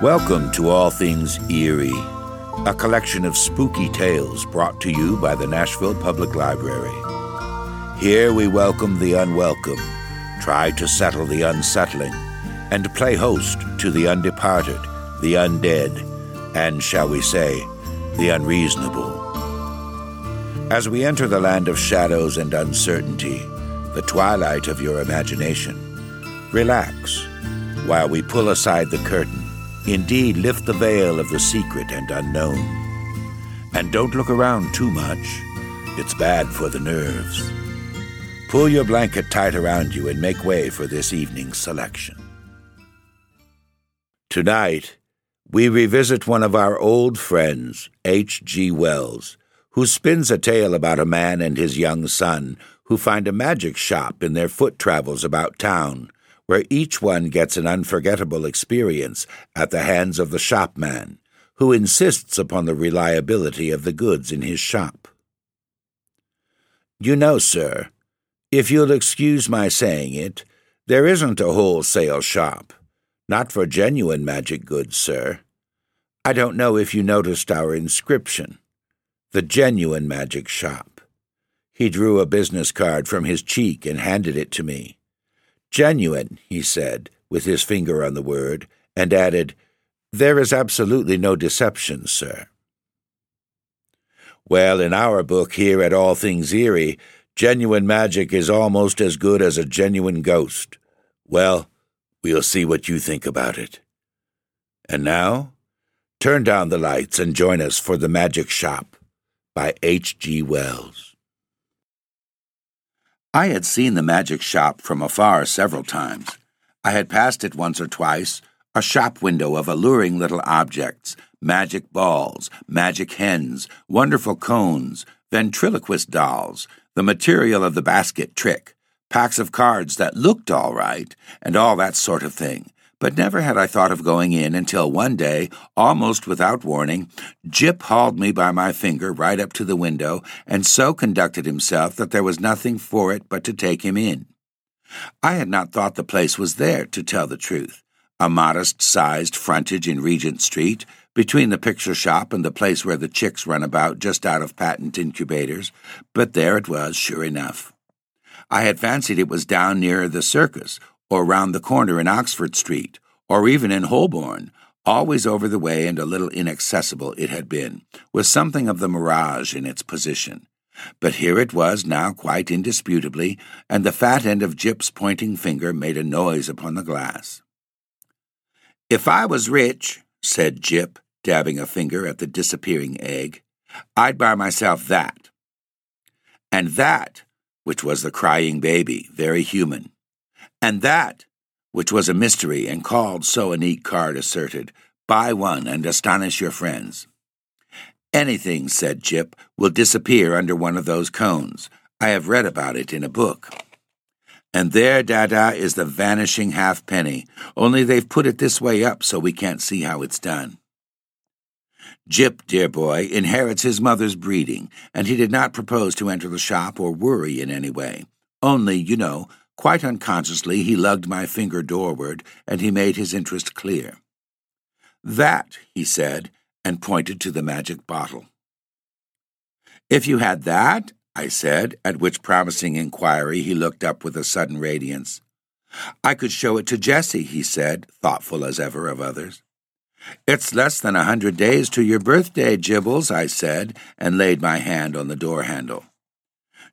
Welcome to All Things Eerie, a collection of spooky tales brought to you by the Nashville Public Library. Here we welcome the unwelcome, try to settle the unsettling, and play host to the undeparted, the undead, and, shall we say, the unreasonable. As we enter the land of shadows and uncertainty, the twilight of your imagination, relax while we pull aside the curtain Indeed, lift the veil of the secret and unknown. And don't look around too much. It's bad for the nerves. Pull your blanket tight around you and make way for this evening's selection. Tonight, we revisit one of our old friends, H.G. Wells, who spins a tale about a man and his young son who find a magic shop in their foot travels about town where each one gets an unforgettable experience at the hands of the shopman, who insists upon the reliability of the goods in his shop. You know, sir, if you'll excuse my saying it, there isn't a wholesale shop. Not for genuine magic goods, sir. I don't know if you noticed our inscription. The genuine magic shop. He drew a business card from his cheek and handed it to me. Genuine, he said, with his finger on the word, and added, There is absolutely no deception, sir. Well, in our book here at All Things Eerie, genuine magic is almost as good as a genuine ghost. Well, we'll see what you think about it. And now, turn down the lights and join us for The Magic Shop by H.G. Wells. I had seen the magic shop from afar several times. I had passed it once or twice, a shop window of alluring little objects magic balls, magic hens, wonderful cones, ventriloquist dolls, the material of the basket trick, packs of cards that looked all right, and all that sort of thing. But never had I thought of going in until one day, almost without warning, Jip hauled me by my finger right up to the window and so conducted himself that there was nothing for it but to take him in. I had not thought the place was there, to tell the truth. A modest sized frontage in Regent Street, between the picture shop and the place where the chicks run about just out of patent incubators, but there it was, sure enough. I had fancied it was down near the circus or round the corner in Oxford Street, or even in Holborn, always over the way and a little inaccessible it had been, with something of the mirage in its position. But here it was now quite indisputably, and the fat end of Jip's pointing finger made a noise upon the glass. If I was rich, said Jip, dabbing a finger at the disappearing egg, I'd buy myself that. And that, which was the crying baby, very human. And that, which was a mystery and called so a neat card asserted, buy one and astonish your friends. Anything, said Jip, will disappear under one of those cones. I have read about it in a book. And there, Dada, is the vanishing halfpenny, only they've put it this way up so we can't see how it's done. Jip, dear boy, inherits his mother's breeding, and he did not propose to enter the shop or worry in any way. Only, you know, Quite unconsciously, he lugged my finger doorward, and he made his interest clear. That, he said, and pointed to the magic bottle. If you had that, I said, at which promising inquiry he looked up with a sudden radiance. I could show it to Jessie, he said, thoughtful as ever of others. It's less than a hundred days to your birthday, Gibbles, I said, and laid my hand on the door handle.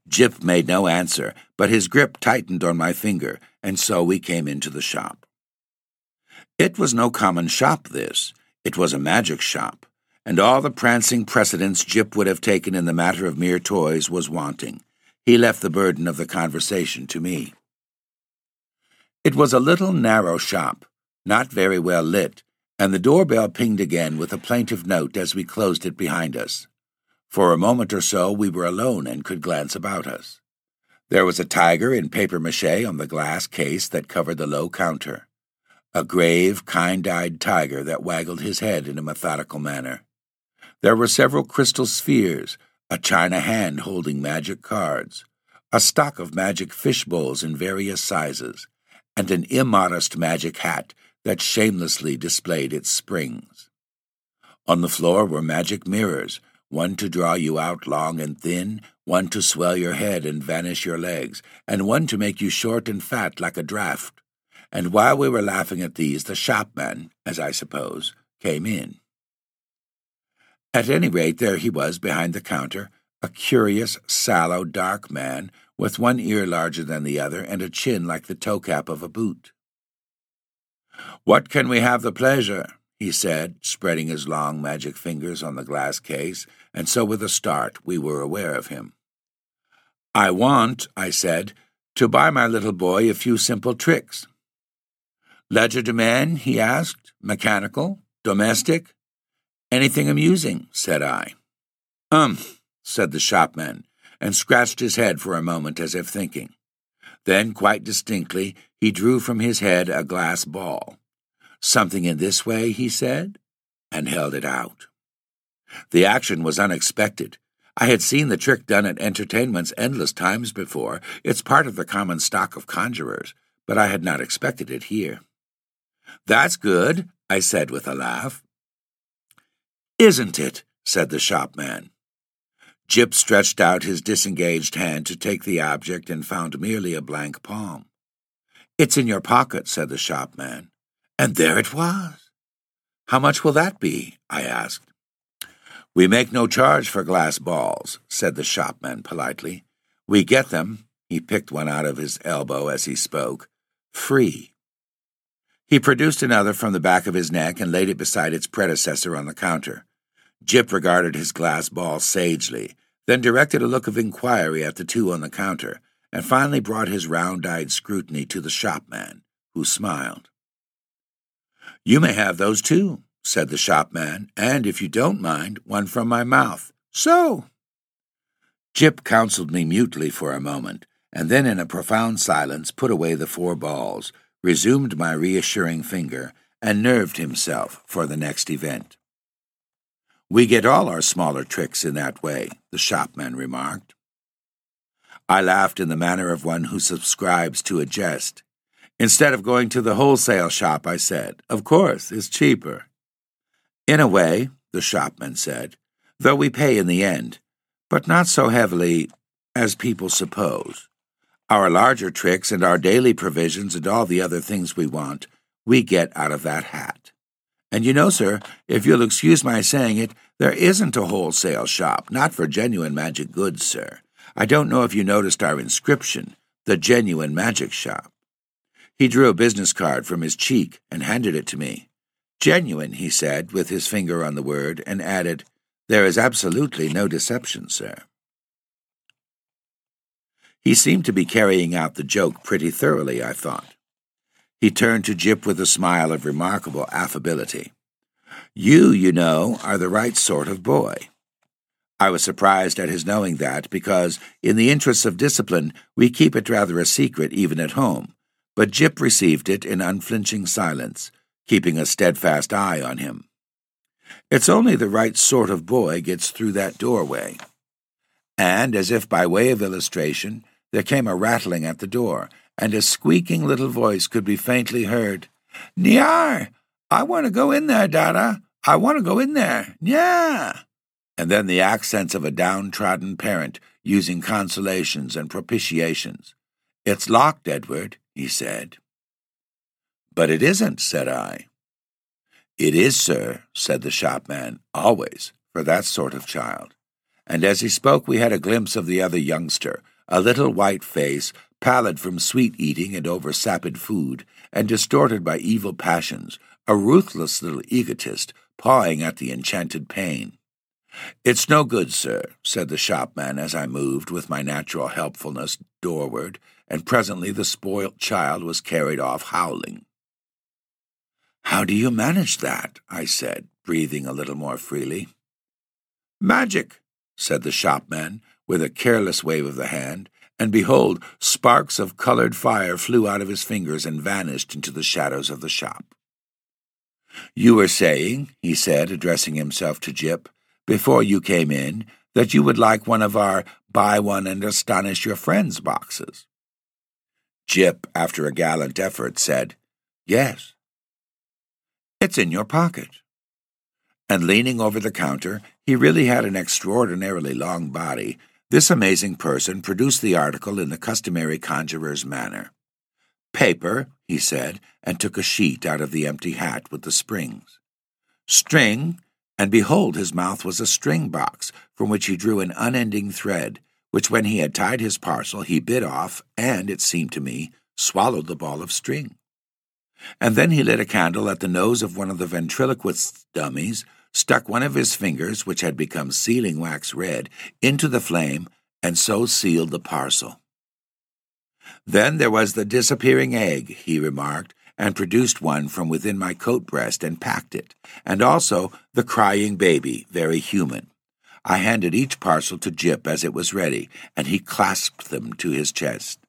Jip made no answer, but his grip tightened on my finger, and so we came into the shop. It was no common shop, this. It was a magic shop, and all the prancing precedence Jip would have taken in the matter of mere toys was wanting. He left the burden of the conversation to me. It was a little narrow shop, not very well lit, and the doorbell pinged again with a plaintive note as we closed it behind us. For a moment or so we were alone and could glance about us. There was a tiger in papier mache on the glass case that covered the low counter. A grave, kind eyed tiger that waggled his head in a methodical manner. There were several crystal spheres, a china hand holding magic cards, a stock of magic fish bowls in various sizes, and an immodest magic hat that shamelessly displayed its springs. On the floor were magic mirrors, one to draw you out long and thin, one to swell your head and vanish your legs, and one to make you short and fat like a draft. And while we were laughing at these, the shopman, as I suppose, came in. At any rate, there he was behind the counter, a curious, sallow, dark man, with one ear larger than the other and a chin like the toe cap of a boot. What can we have the pleasure? He said, spreading his long magic fingers on the glass case, and so with a start we were aware of him. I want, I said, to buy my little boy a few simple tricks. Legerdemain? he asked. Mechanical? Domestic? Anything amusing? said I. Um, said the shopman, and scratched his head for a moment as if thinking. Then, quite distinctly, he drew from his head a glass ball. Something in this way, he said, and held it out. The action was unexpected. I had seen the trick done at entertainments endless times before. It's part of the common stock of conjurers, but I had not expected it here. That's good, I said with a laugh. Isn't it? said the shopman. Jip stretched out his disengaged hand to take the object and found merely a blank palm. It's in your pocket, said the shopman. And there it was. How much will that be? I asked. We make no charge for glass balls, said the shopman politely. We get them, he picked one out of his elbow as he spoke, free. He produced another from the back of his neck and laid it beside its predecessor on the counter. Jip regarded his glass ball sagely, then directed a look of inquiry at the two on the counter, and finally brought his round eyed scrutiny to the shopman, who smiled. You may have those too, said the shopman, and if you don't mind, one from my mouth. So. Jip counseled me mutely for a moment, and then in a profound silence put away the four balls, resumed my reassuring finger, and nerved himself for the next event. We get all our smaller tricks in that way, the shopman remarked. I laughed in the manner of one who subscribes to a jest. Instead of going to the wholesale shop, I said, Of course, it's cheaper. In a way, the shopman said, though we pay in the end, but not so heavily as people suppose. Our larger tricks and our daily provisions and all the other things we want, we get out of that hat. And you know, sir, if you'll excuse my saying it, there isn't a wholesale shop, not for genuine magic goods, sir. I don't know if you noticed our inscription, the genuine magic shop. He drew a business card from his cheek and handed it to me. Genuine, he said, with his finger on the word, and added, There is absolutely no deception, sir. He seemed to be carrying out the joke pretty thoroughly, I thought. He turned to Jip with a smile of remarkable affability. You, you know, are the right sort of boy. I was surprised at his knowing that because, in the interests of discipline, we keep it rather a secret even at home. But Jip received it in unflinching silence, keeping a steadfast eye on him. It's only the right sort of boy gets through that doorway. And, as if by way of illustration, there came a rattling at the door, and a squeaking little voice could be faintly heard. Nyar! I want to go in there, Dada. I want to go in there. Yeah. And then the accents of a downtrodden parent using consolations and propitiations. It's locked, Edward, he said. But it isn't, said I. It is, sir, said the shopman, always, for that sort of child. And as he spoke, we had a glimpse of the other youngster, a little white face, pallid from sweet eating and over sapid food, and distorted by evil passions, a ruthless little egotist pawing at the enchanted pane. It's no good, sir, said the shopman as I moved with my natural helpfulness doorward, and presently the spoilt child was carried off howling. How do you manage that? I said, breathing a little more freely. Magic, said the shopman, with a careless wave of the hand, and behold, sparks of colored fire flew out of his fingers and vanished into the shadows of the shop. You were saying, he said, addressing himself to Jip, before you came in, that you would like one of our buy one and astonish your friends boxes. Jip, after a gallant effort, said, Yes. It's in your pocket. And leaning over the counter, he really had an extraordinarily long body. This amazing person produced the article in the customary conjurer's manner. Paper, he said, and took a sheet out of the empty hat with the springs. String, and behold, his mouth was a string box, from which he drew an unending thread, which when he had tied his parcel he bit off, and, it seemed to me, swallowed the ball of string. And then he lit a candle at the nose of one of the ventriloquist's dummies, stuck one of his fingers, which had become sealing wax red, into the flame, and so sealed the parcel. Then there was the disappearing egg, he remarked, and produced one from within my coat breast and packed it, and also the crying baby, very human. I handed each parcel to Jip as it was ready, and he clasped them to his chest.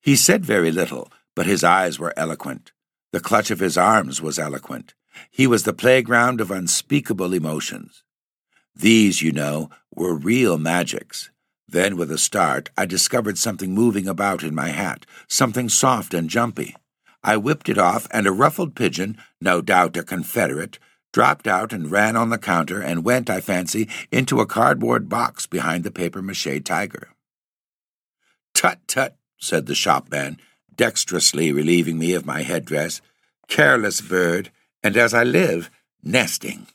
He said very little, but his eyes were eloquent. The clutch of his arms was eloquent. He was the playground of unspeakable emotions. These, you know, were real magics. Then, with a start, I discovered something moving about in my hat, something soft and jumpy. I whipped it off, and a ruffled pigeon, no doubt a Confederate, dropped out and ran on the counter and went, I fancy, into a cardboard box behind the paper mache tiger. Tut tut, said the shopman, dexterously relieving me of my headdress. Careless bird, and as I live, nesting.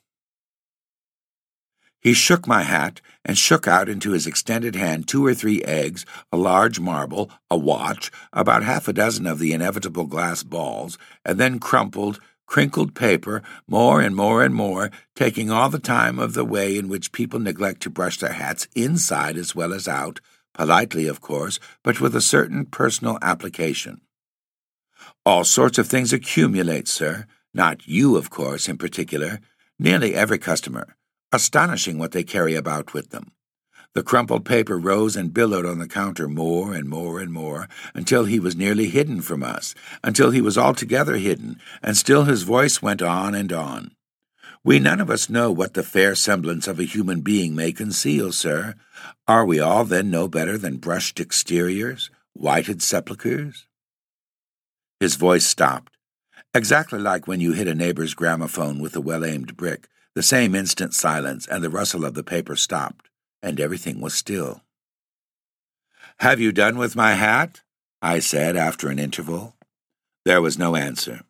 He shook my hat and shook out into his extended hand two or three eggs, a large marble, a watch, about half a dozen of the inevitable glass balls, and then crumpled, crinkled paper, more and more and more, taking all the time of the way in which people neglect to brush their hats inside as well as out, politely, of course, but with a certain personal application. All sorts of things accumulate, sir. Not you, of course, in particular. Nearly every customer. Astonishing what they carry about with them. The crumpled paper rose and billowed on the counter more and more and more, until he was nearly hidden from us, until he was altogether hidden, and still his voice went on and on. We none of us know what the fair semblance of a human being may conceal, sir. Are we all then no better than brushed exteriors, whited sepulchres? His voice stopped, exactly like when you hit a neighbor's gramophone with a well aimed brick. The same instant silence, and the rustle of the paper stopped, and everything was still. Have you done with my hat? I said after an interval. There was no answer.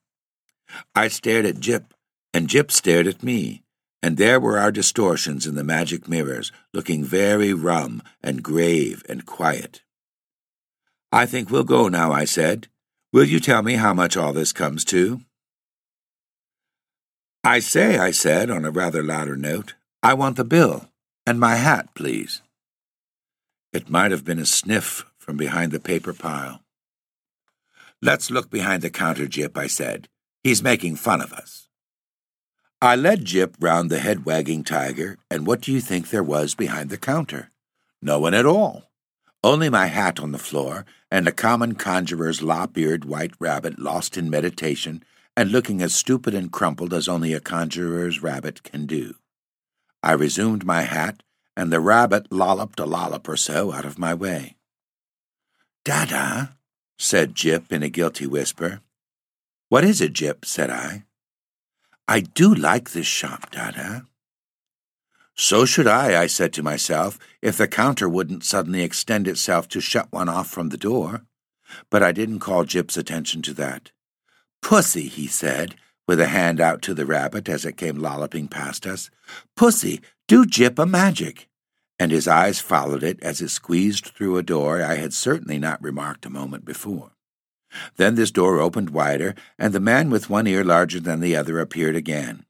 I stared at Jip, and Jip stared at me, and there were our distortions in the magic mirrors, looking very rum and grave and quiet. I think we'll go now, I said. Will you tell me how much all this comes to? I say, I said on a rather louder note, I want the bill, and my hat, please. It might have been a sniff from behind the paper pile. Let's look behind the counter, Jip, I said. He's making fun of us. I led Jip round the head wagging tiger, and what do you think there was behind the counter? No one at all. Only my hat on the floor, and a common conjurer's lop eared white rabbit lost in meditation and looking as stupid and crumpled as only a conjurer's rabbit can do. I resumed my hat, and the rabbit lolloped a lollop or so out of my way. Dada, said Jip in a guilty whisper. What is it, Jip? said I. I do like this shop, Dada. So should I, I said to myself, if the counter wouldn't suddenly extend itself to shut one off from the door. But I didn't call Jip's attention to that. Pussy, he said, with a hand out to the rabbit as it came lolloping past us. Pussy, do Jip a magic. And his eyes followed it as it squeezed through a door I had certainly not remarked a moment before. Then this door opened wider, and the man with one ear larger than the other appeared again.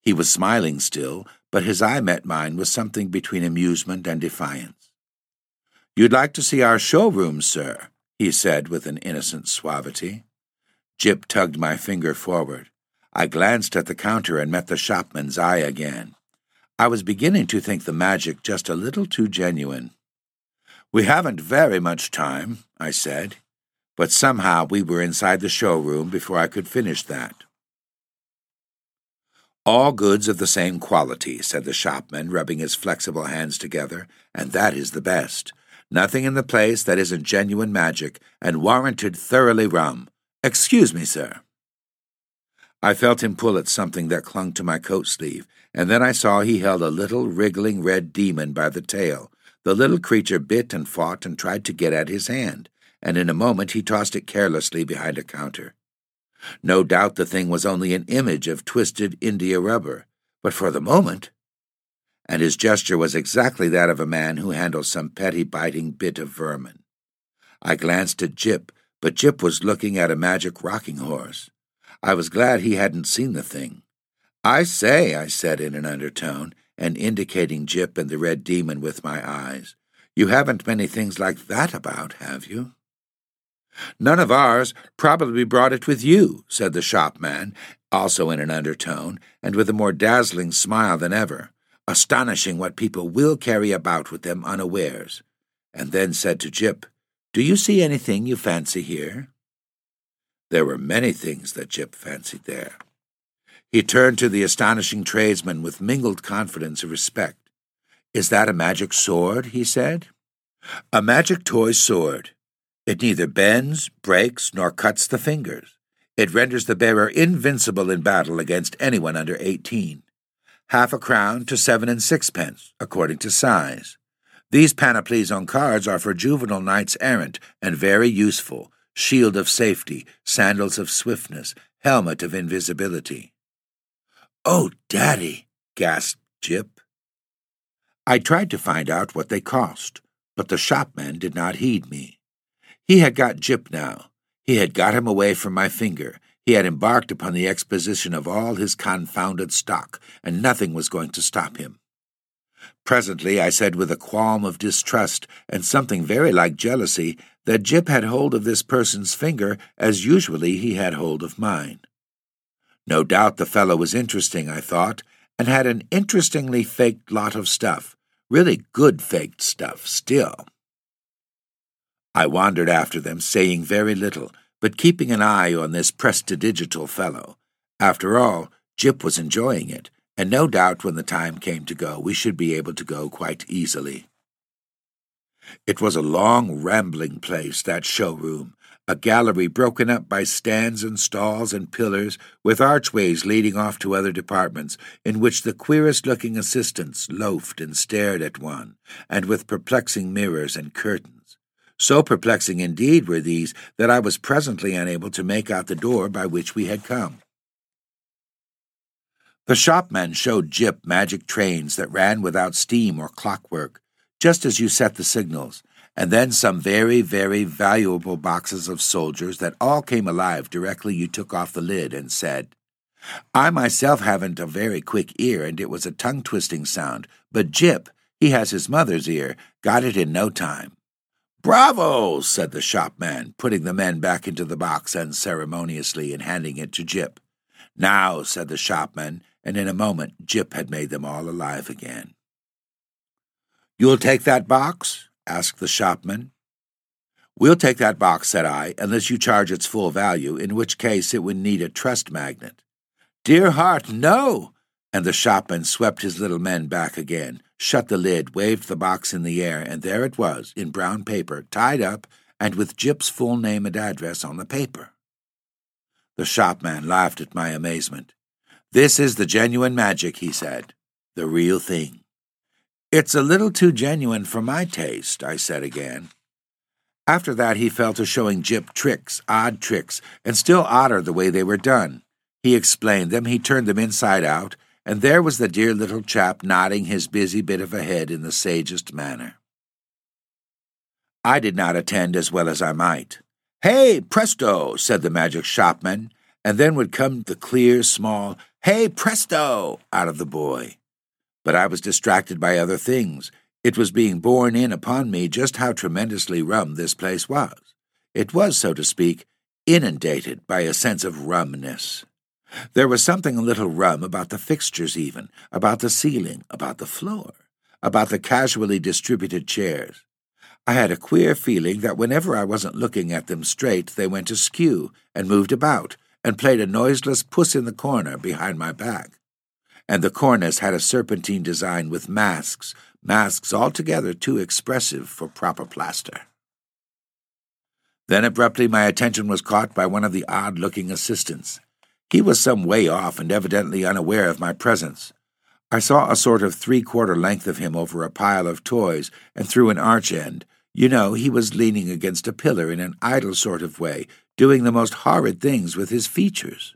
He was smiling still, but his eye met mine with something between amusement and defiance. You'd like to see our showroom, sir, he said with an innocent suavity. Jip tugged my finger forward. I glanced at the counter and met the shopman's eye again. I was beginning to think the magic just a little too genuine. We haven't very much time, I said but somehow we were inside the showroom before I could finish that. All goods of the same quality, said the shopman, rubbing his flexible hands together, and that is the best. Nothing in the place that isn't genuine magic and warranted thoroughly rum. Excuse me, sir. I felt him pull at something that clung to my coat sleeve, and then I saw he held a little wriggling red demon by the tail. The little creature bit and fought and tried to get at his hand, and in a moment he tossed it carelessly behind a counter. No doubt the thing was only an image of twisted India rubber, but for the moment, and his gesture was exactly that of a man who handles some petty biting bit of vermin. I glanced at Jip, but Jip was looking at a magic rocking horse. I was glad he hadn't seen the thing. I say, I said in an undertone, and indicating Jip and the red demon with my eyes, you haven't many things like that about, have you? None of ours probably brought it with you, said the shopman, also in an undertone, and with a more dazzling smile than ever. Astonishing what people will carry about with them unawares. And then said to Jip, Do you see anything you fancy here? There were many things that Jip fancied there. He turned to the astonishing tradesman with mingled confidence and respect. Is that a magic sword? he said. A magic toy sword. It neither bends, breaks, nor cuts the fingers. It renders the bearer invincible in battle against anyone under eighteen. Half a crown to seven and sixpence, according to size. These panoplies on cards are for juvenile knights errant and very useful shield of safety, sandals of swiftness, helmet of invisibility. Oh, Daddy, gasped Jip. I tried to find out what they cost, but the shopman did not heed me. He had got Jip now, he had got him away from my finger. He had embarked upon the exposition of all his confounded stock, and nothing was going to stop him. Presently I said with a qualm of distrust and something very like jealousy that Jip had hold of this person's finger as usually he had hold of mine. No doubt the fellow was interesting, I thought, and had an interestingly faked lot of stuff, really good faked stuff still. I wandered after them, saying very little, but keeping an eye on this prestidigital fellow. After all, Jip was enjoying it, and no doubt when the time came to go, we should be able to go quite easily. It was a long, rambling place, that showroom, a gallery broken up by stands and stalls and pillars, with archways leading off to other departments, in which the queerest looking assistants loafed and stared at one, and with perplexing mirrors and curtains. So perplexing indeed were these that I was presently unable to make out the door by which we had come. The shopman showed Jip magic trains that ran without steam or clockwork, just as you set the signals, and then some very, very valuable boxes of soldiers that all came alive directly you took off the lid and said, I myself haven't a very quick ear, and it was a tongue twisting sound, but Jip, he has his mother's ear, got it in no time. Bravo, said the shopman, putting the men back into the box unceremoniously and handing it to Jip. Now, said the shopman, and in a moment Jip had made them all alive again. You'll take that box? asked the shopman. We'll take that box, said I, unless you charge its full value, in which case it would need a trust magnet. Dear heart, no! And the shopman swept his little men back again, shut the lid, waved the box in the air, and there it was, in brown paper, tied up, and with Jip's full name and address on the paper. The shopman laughed at my amazement. This is the genuine magic, he said. The real thing. It's a little too genuine for my taste, I said again. After that, he fell to showing Jip tricks, odd tricks, and still odder the way they were done. He explained them, he turned them inside out, and there was the dear little chap nodding his busy bit of a head in the sagest manner. I did not attend as well as I might. Hey, presto, said the magic shopman, and then would come the clear, small, hey, presto, out of the boy. But I was distracted by other things. It was being borne in upon me just how tremendously rum this place was. It was, so to speak, inundated by a sense of rumness. There was something a little rum about the fixtures, even, about the ceiling, about the floor, about the casually distributed chairs. I had a queer feeling that whenever I wasn't looking at them straight, they went askew and moved about and played a noiseless puss in the corner behind my back. And the cornice had a serpentine design with masks, masks altogether too expressive for proper plaster. Then abruptly my attention was caught by one of the odd looking assistants. He was some way off and evidently unaware of my presence. I saw a sort of three quarter length of him over a pile of toys and through an arch end. You know, he was leaning against a pillar in an idle sort of way, doing the most horrid things with his features.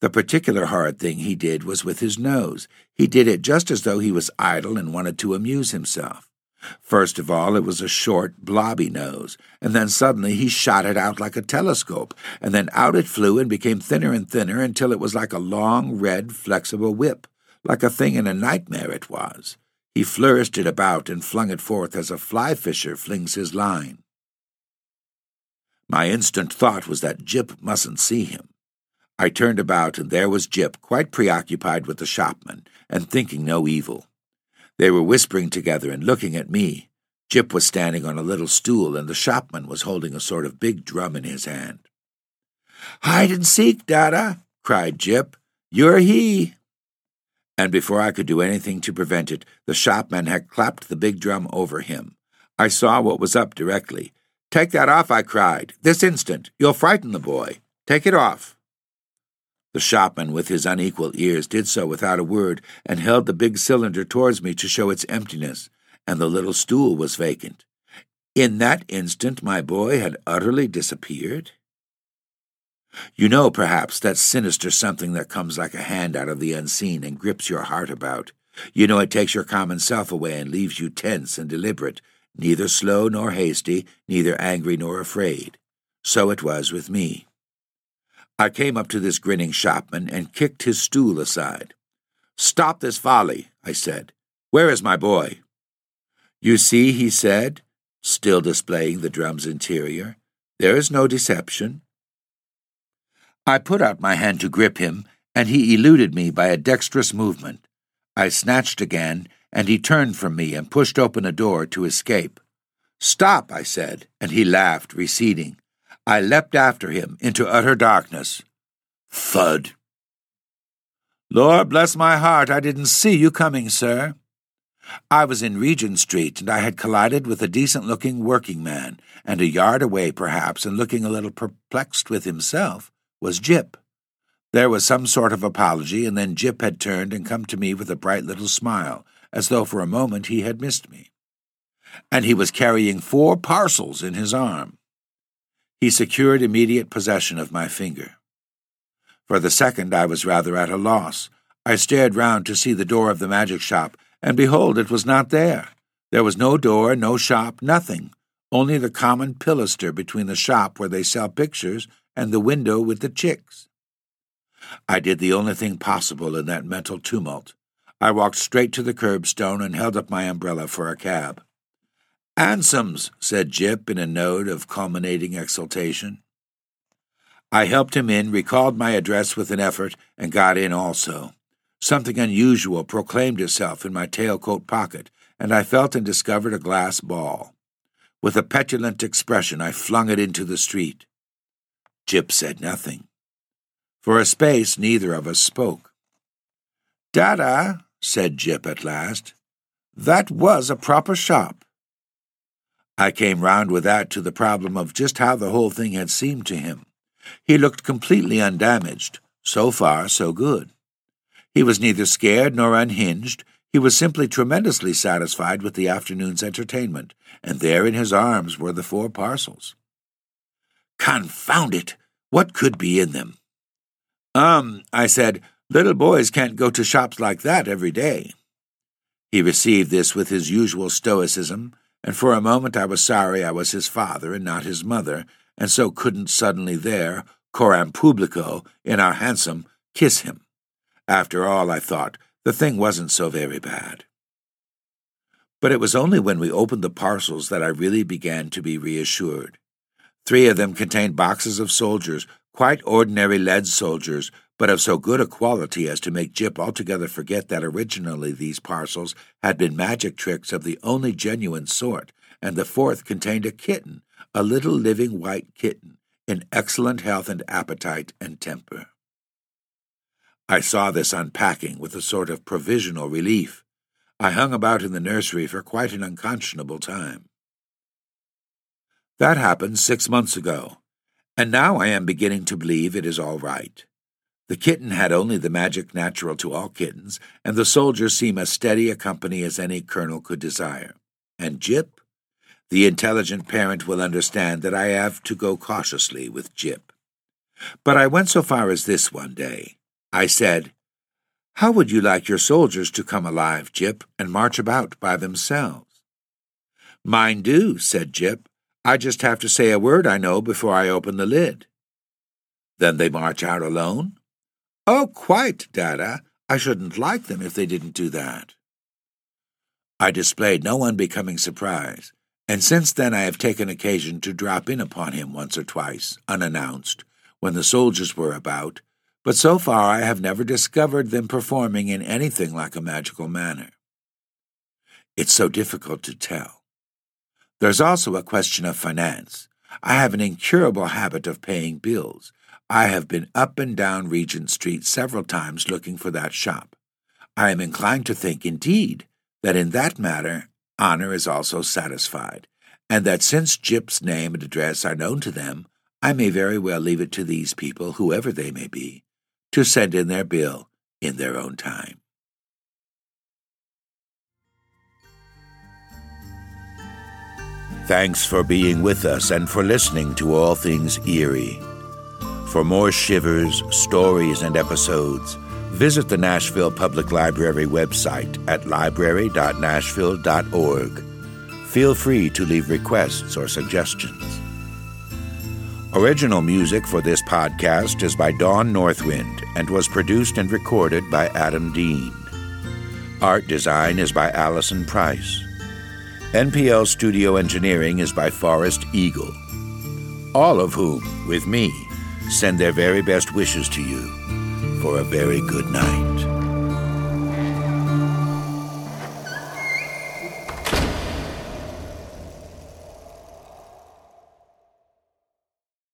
The particular horrid thing he did was with his nose. He did it just as though he was idle and wanted to amuse himself. First of all, it was a short, blobby nose, and then suddenly he shot it out like a telescope, and then out it flew and became thinner and thinner until it was like a long, red, flexible whip, like a thing in a nightmare it was. He flourished it about and flung it forth as a fly fisher flings his line. My instant thought was that Jip mustn't see him. I turned about, and there was Jip, quite preoccupied with the shopman, and thinking no evil. They were whispering together and looking at me. Jip was standing on a little stool, and the shopman was holding a sort of big drum in his hand. Hide and seek, Dada, cried Jip. You're he. And before I could do anything to prevent it, the shopman had clapped the big drum over him. I saw what was up directly. Take that off, I cried. This instant. You'll frighten the boy. Take it off. The shopman, with his unequal ears, did so without a word, and held the big cylinder towards me to show its emptiness, and the little stool was vacant. In that instant, my boy had utterly disappeared. You know, perhaps, that sinister something that comes like a hand out of the unseen and grips your heart about. You know it takes your common self away and leaves you tense and deliberate, neither slow nor hasty, neither angry nor afraid. So it was with me. I came up to this grinning shopman and kicked his stool aside. Stop this folly, I said. Where is my boy? You see, he said, still displaying the drum's interior, there is no deception. I put out my hand to grip him, and he eluded me by a dexterous movement. I snatched again, and he turned from me and pushed open a door to escape. Stop, I said, and he laughed, receding. I leapt after him into utter darkness. Thud. Lord bless my heart, I didn't see you coming, sir. I was in Regent Street, and I had collided with a decent looking working man, and a yard away, perhaps, and looking a little perplexed with himself, was Jip. There was some sort of apology, and then Jip had turned and come to me with a bright little smile, as though for a moment he had missed me. And he was carrying four parcels in his arm. He secured immediate possession of my finger. For the second, I was rather at a loss. I stared round to see the door of the magic shop, and behold, it was not there. There was no door, no shop, nothing, only the common pilaster between the shop where they sell pictures and the window with the chicks. I did the only thing possible in that mental tumult. I walked straight to the curbstone and held up my umbrella for a cab. Hansoms, said Jip in a note of culminating exultation. I helped him in, recalled my address with an effort, and got in also. Something unusual proclaimed itself in my tailcoat pocket, and I felt and discovered a glass ball. With a petulant expression, I flung it into the street. Jip said nothing. For a space, neither of us spoke. Dada, said Jip at last, that was a proper shop. I came round with that to the problem of just how the whole thing had seemed to him. He looked completely undamaged. So far, so good. He was neither scared nor unhinged. He was simply tremendously satisfied with the afternoon's entertainment, and there in his arms were the four parcels. Confound it! What could be in them? Um, I said, little boys can't go to shops like that every day. He received this with his usual stoicism, and for a moment I was sorry I was his father and not his mother, and so couldn't suddenly there, coram publico, in our hansom, kiss him. After all, I thought, the thing wasn't so very bad. But it was only when we opened the parcels that I really began to be reassured. Three of them contained boxes of soldiers, quite ordinary lead soldiers, but of so good a quality as to make Jip altogether forget that originally these parcels had been magic tricks of the only genuine sort, and the fourth contained a kitten, a little living white kitten, in excellent health and appetite and temper. I saw this unpacking with a sort of provisional relief. I hung about in the nursery for quite an unconscionable time. That happened six months ago, and now I am beginning to believe it is all right. The kitten had only the magic natural to all kittens, and the soldiers seem as steady a company as any colonel could desire. And Jip? The intelligent parent will understand that I have to go cautiously with Jip. But I went so far as this one day. I said, How would you like your soldiers to come alive, Jip, and march about by themselves? Mine do, said Jip. I just have to say a word I know before I open the lid. Then they march out alone? Oh, quite, Dada. I shouldn't like them if they didn't do that. I displayed no unbecoming surprise, and since then I have taken occasion to drop in upon him once or twice, unannounced, when the soldiers were about, but so far I have never discovered them performing in anything like a magical manner. It's so difficult to tell. There's also a question of finance. I have an incurable habit of paying bills, I have been up and down Regent Street several times looking for that shop. I am inclined to think, indeed, that in that matter honor is also satisfied, and that since Jip's name and address are known to them, I may very well leave it to these people, whoever they may be, to send in their bill in their own time. Thanks for being with us and for listening to All Things Eerie. For more shivers, stories, and episodes, visit the Nashville Public Library website at library.nashville.org. Feel free to leave requests or suggestions. Original music for this podcast is by Dawn Northwind and was produced and recorded by Adam Dean. Art design is by Allison Price. NPL studio engineering is by Forrest Eagle. All of whom, with me, send their very best wishes to you for a very good night.